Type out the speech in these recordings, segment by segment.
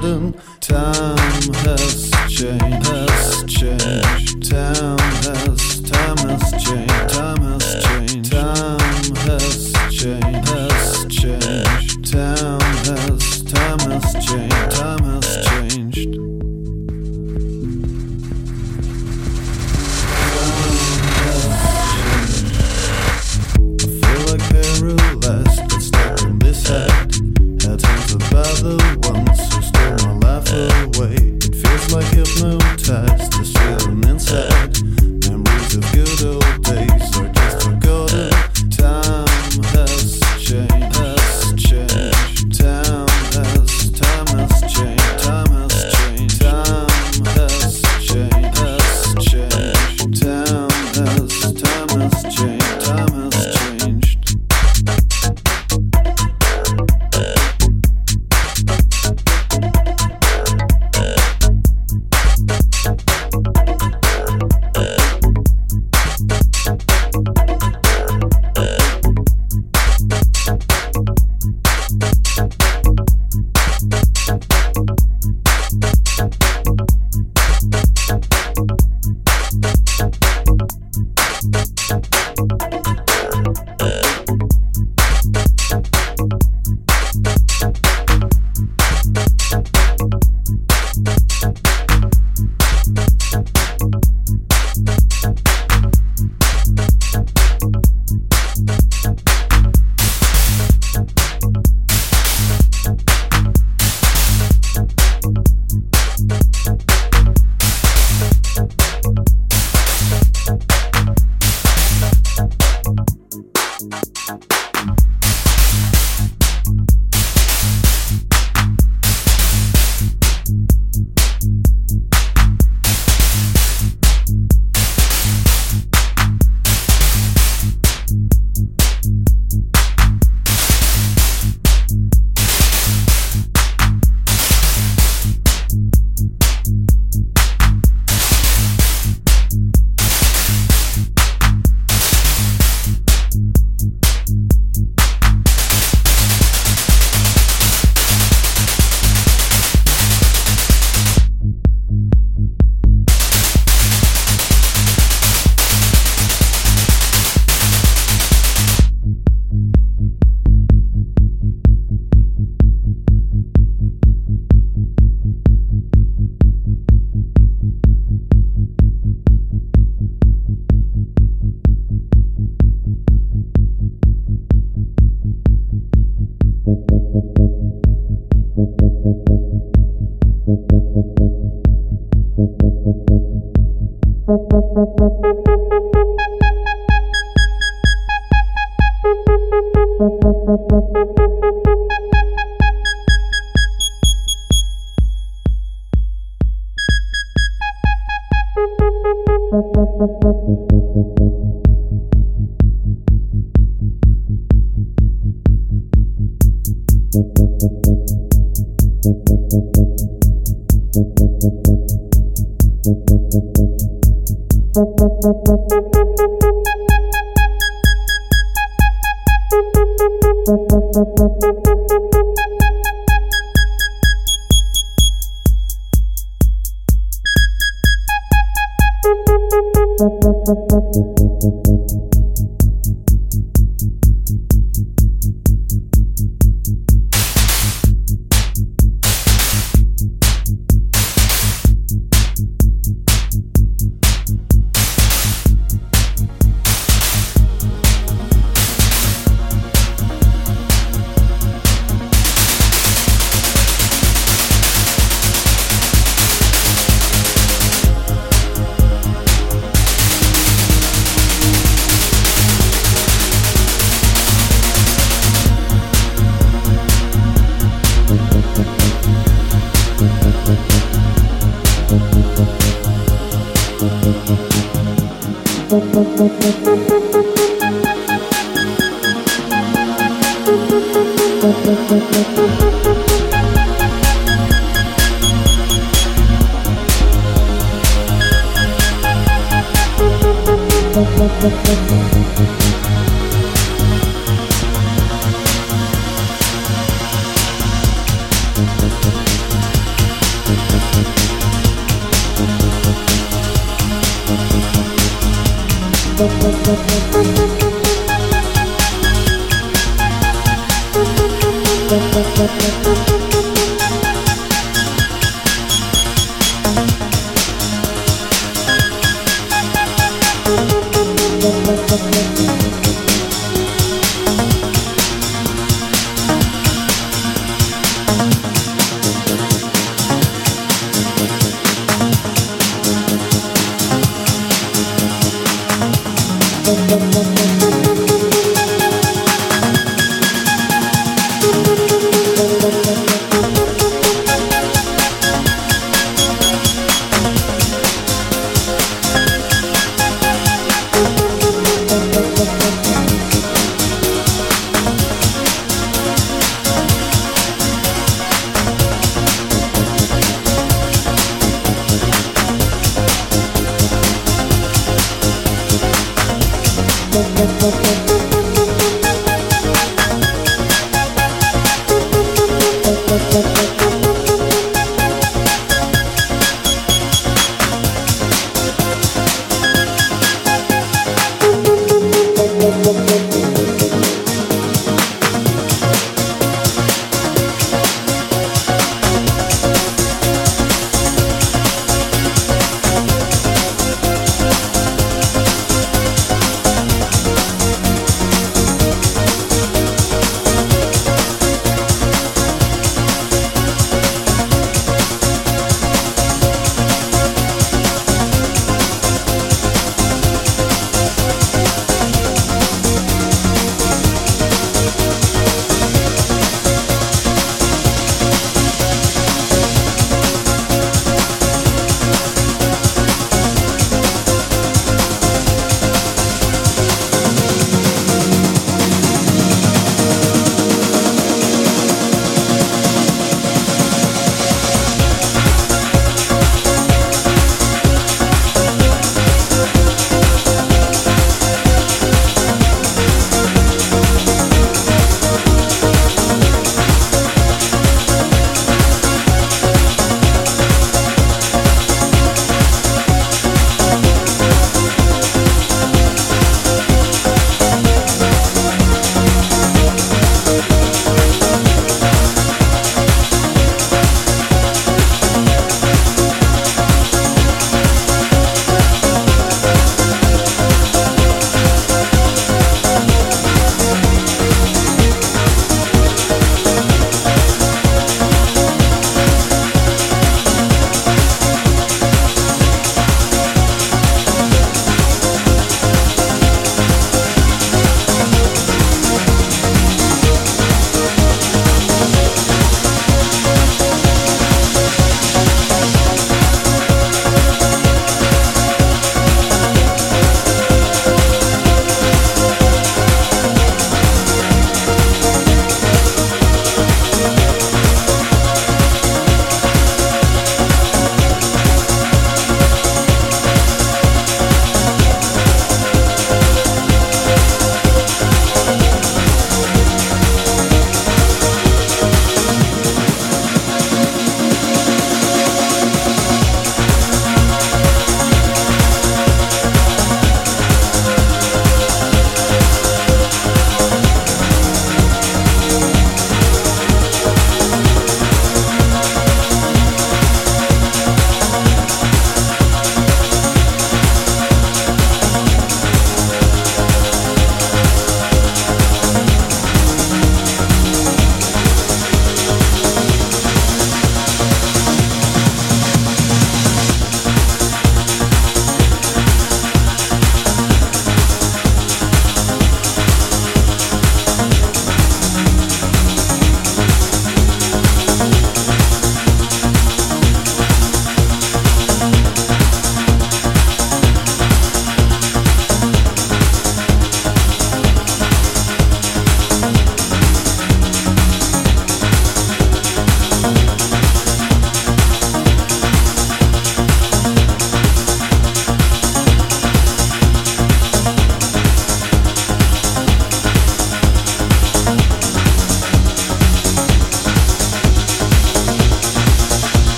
time has changed, has changed. Time has, time has changed, time has changed, time has changed, has changed. Time has, time has changed.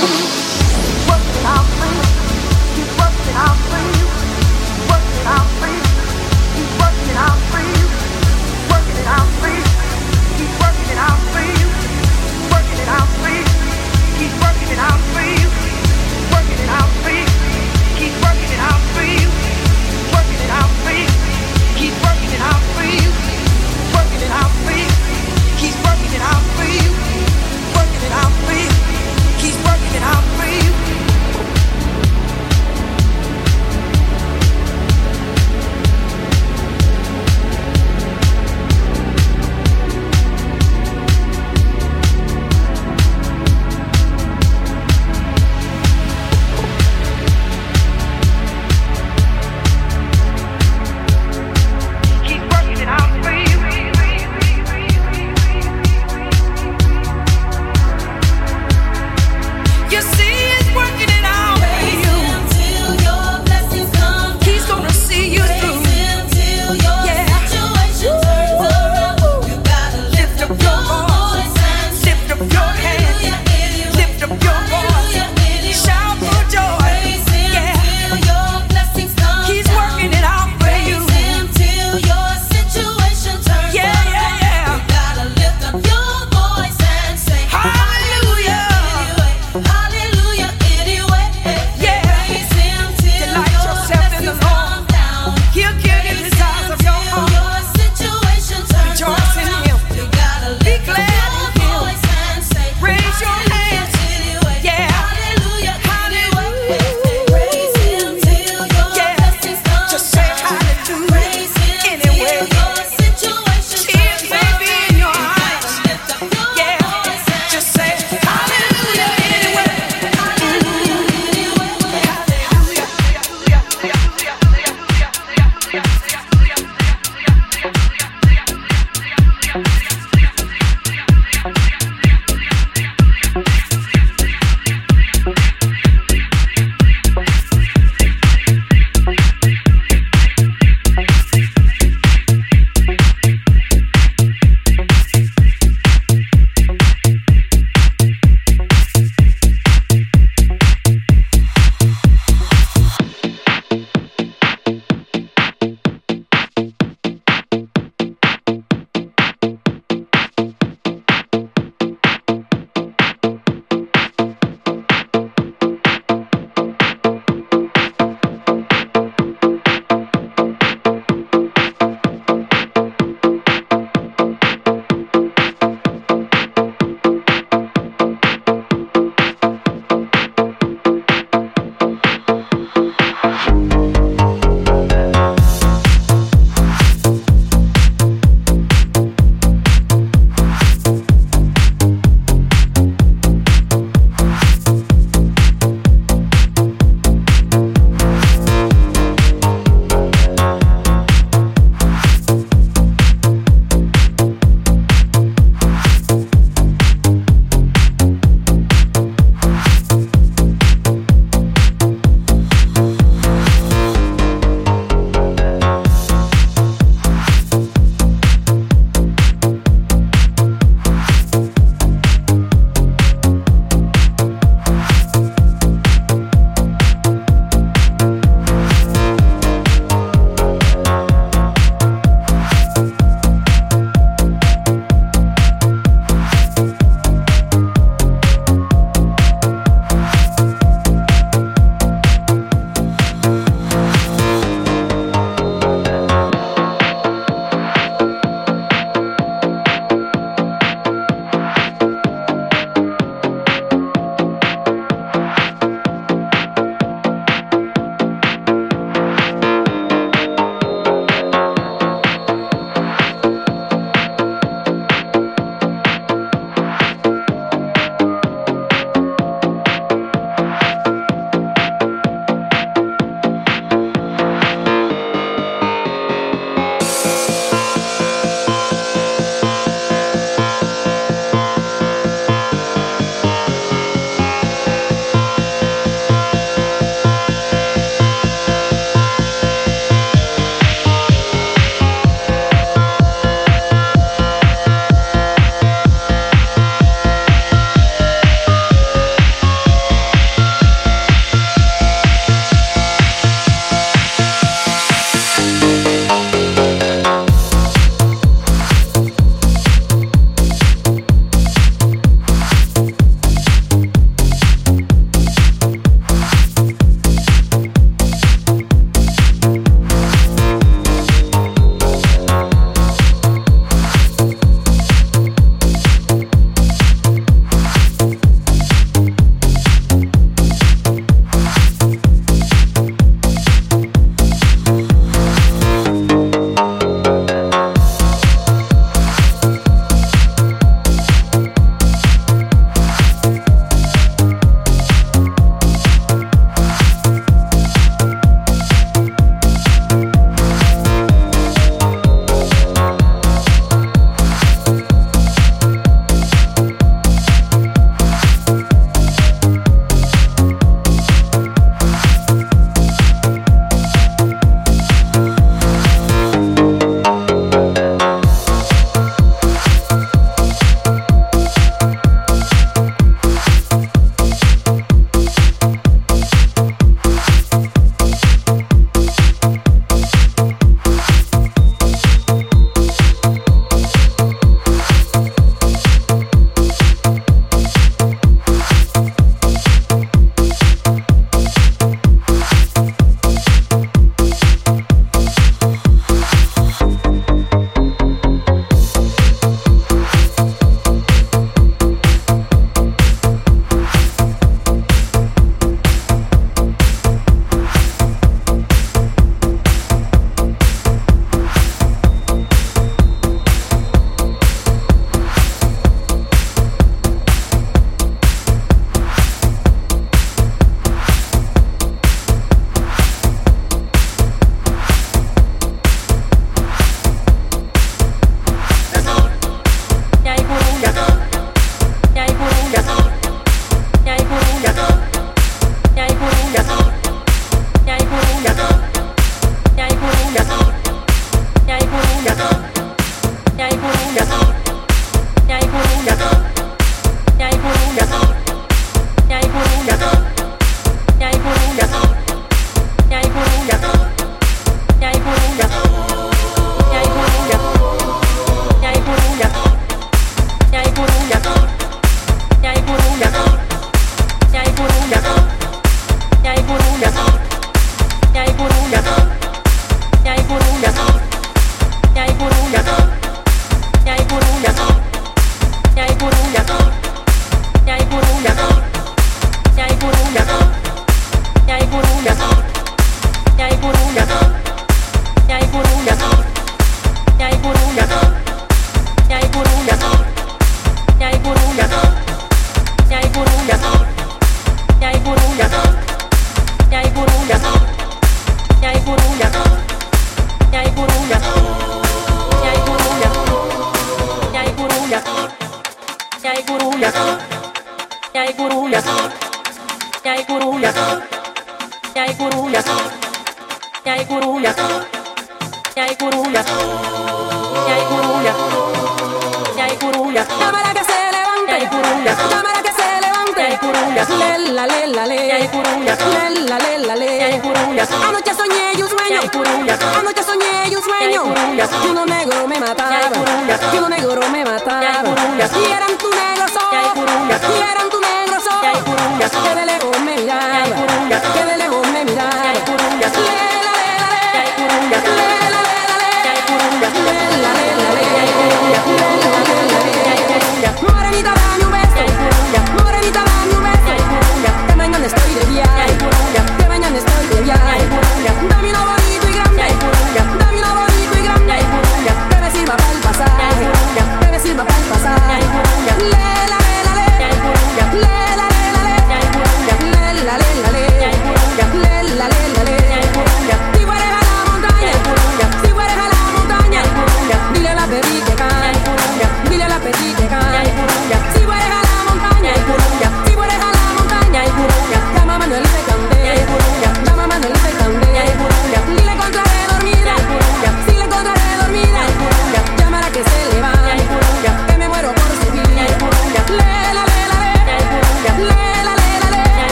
He's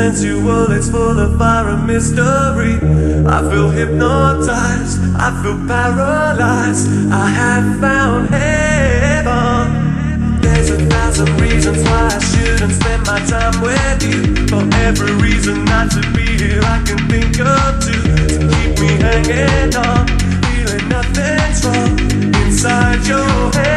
sensual, it's full of fire and mystery. I feel hypnotized, I feel paralyzed. I have found heaven. There's a thousand reasons why I shouldn't spend my time with you. For every reason not to be here, I can think of two to keep me hanging on, feeling nothing's wrong inside your head.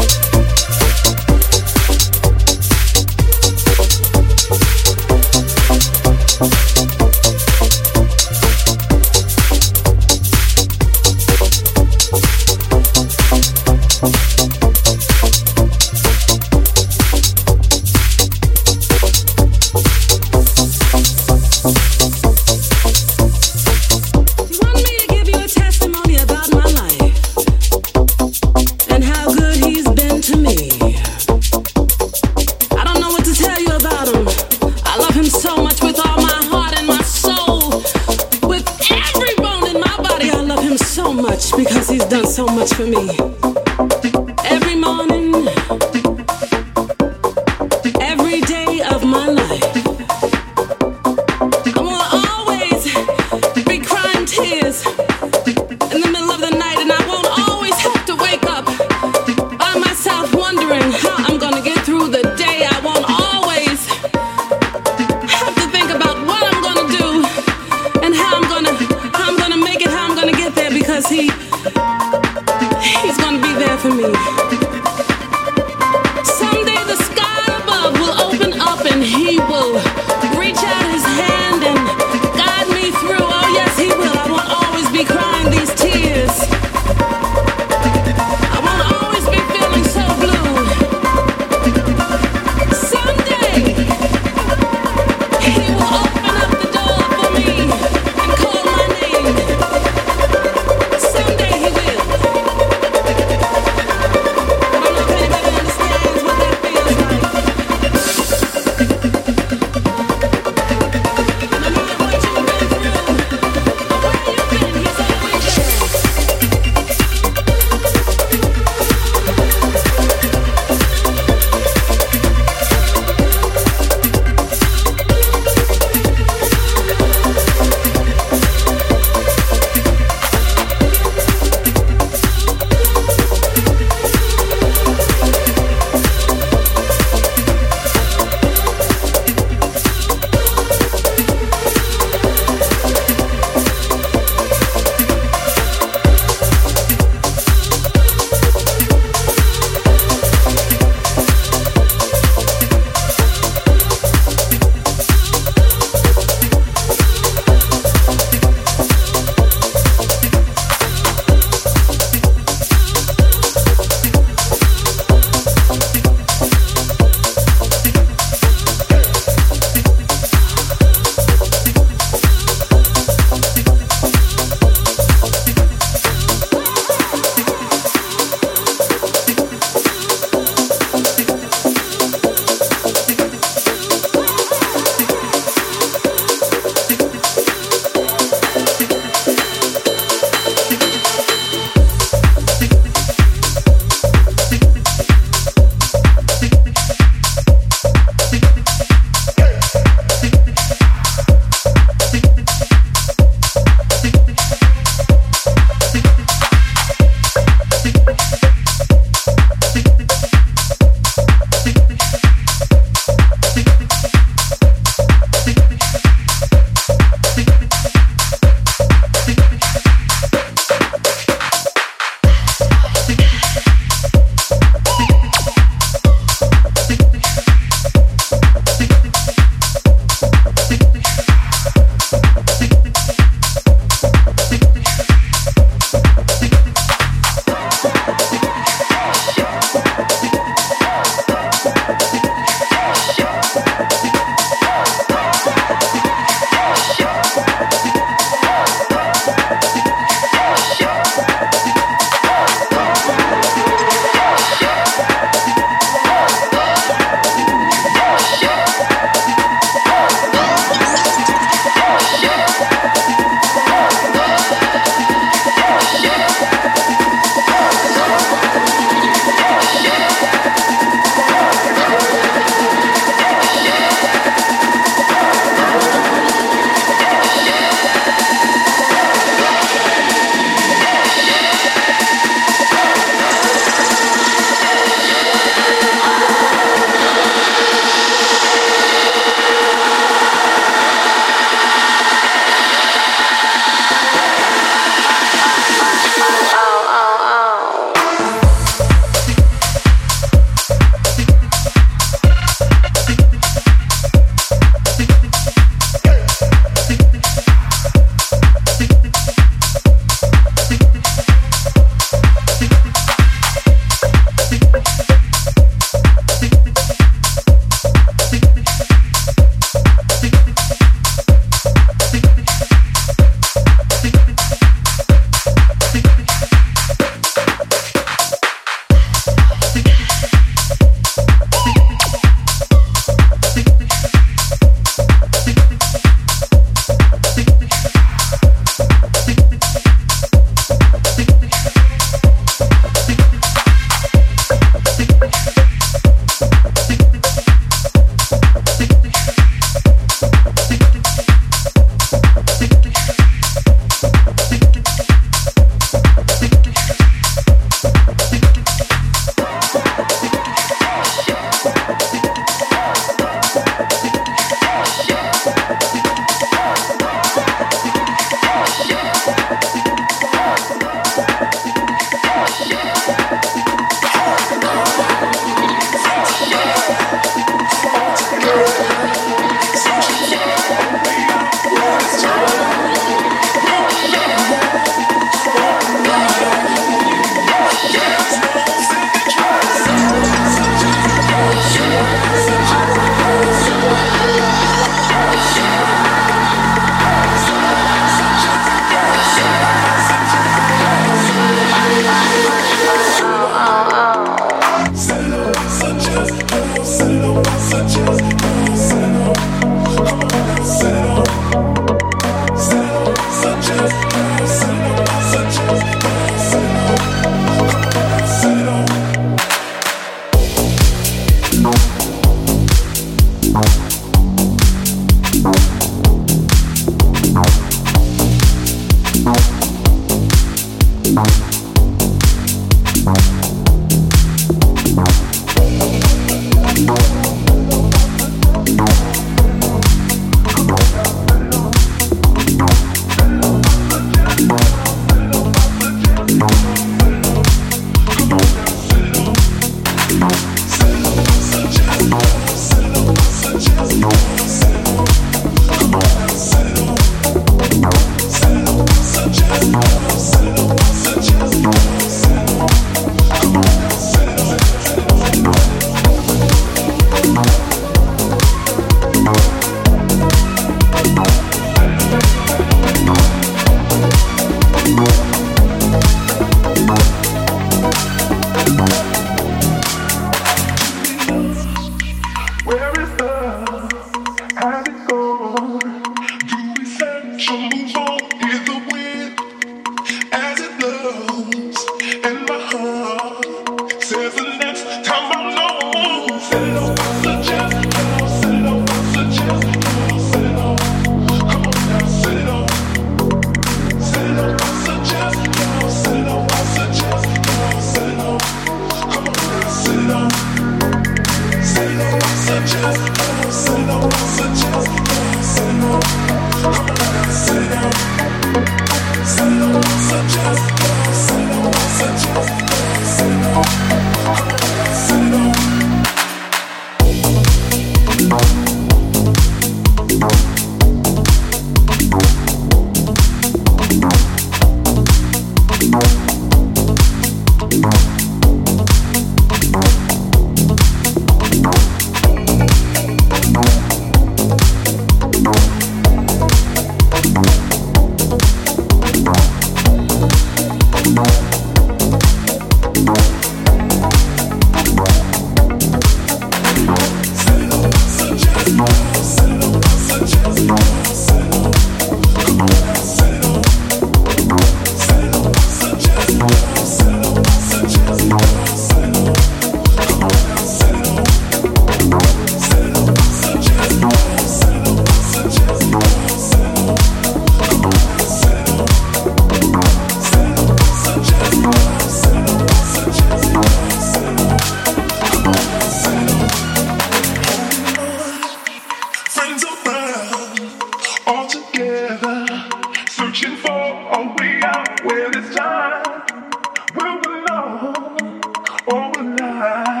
Suggest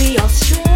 we all stray.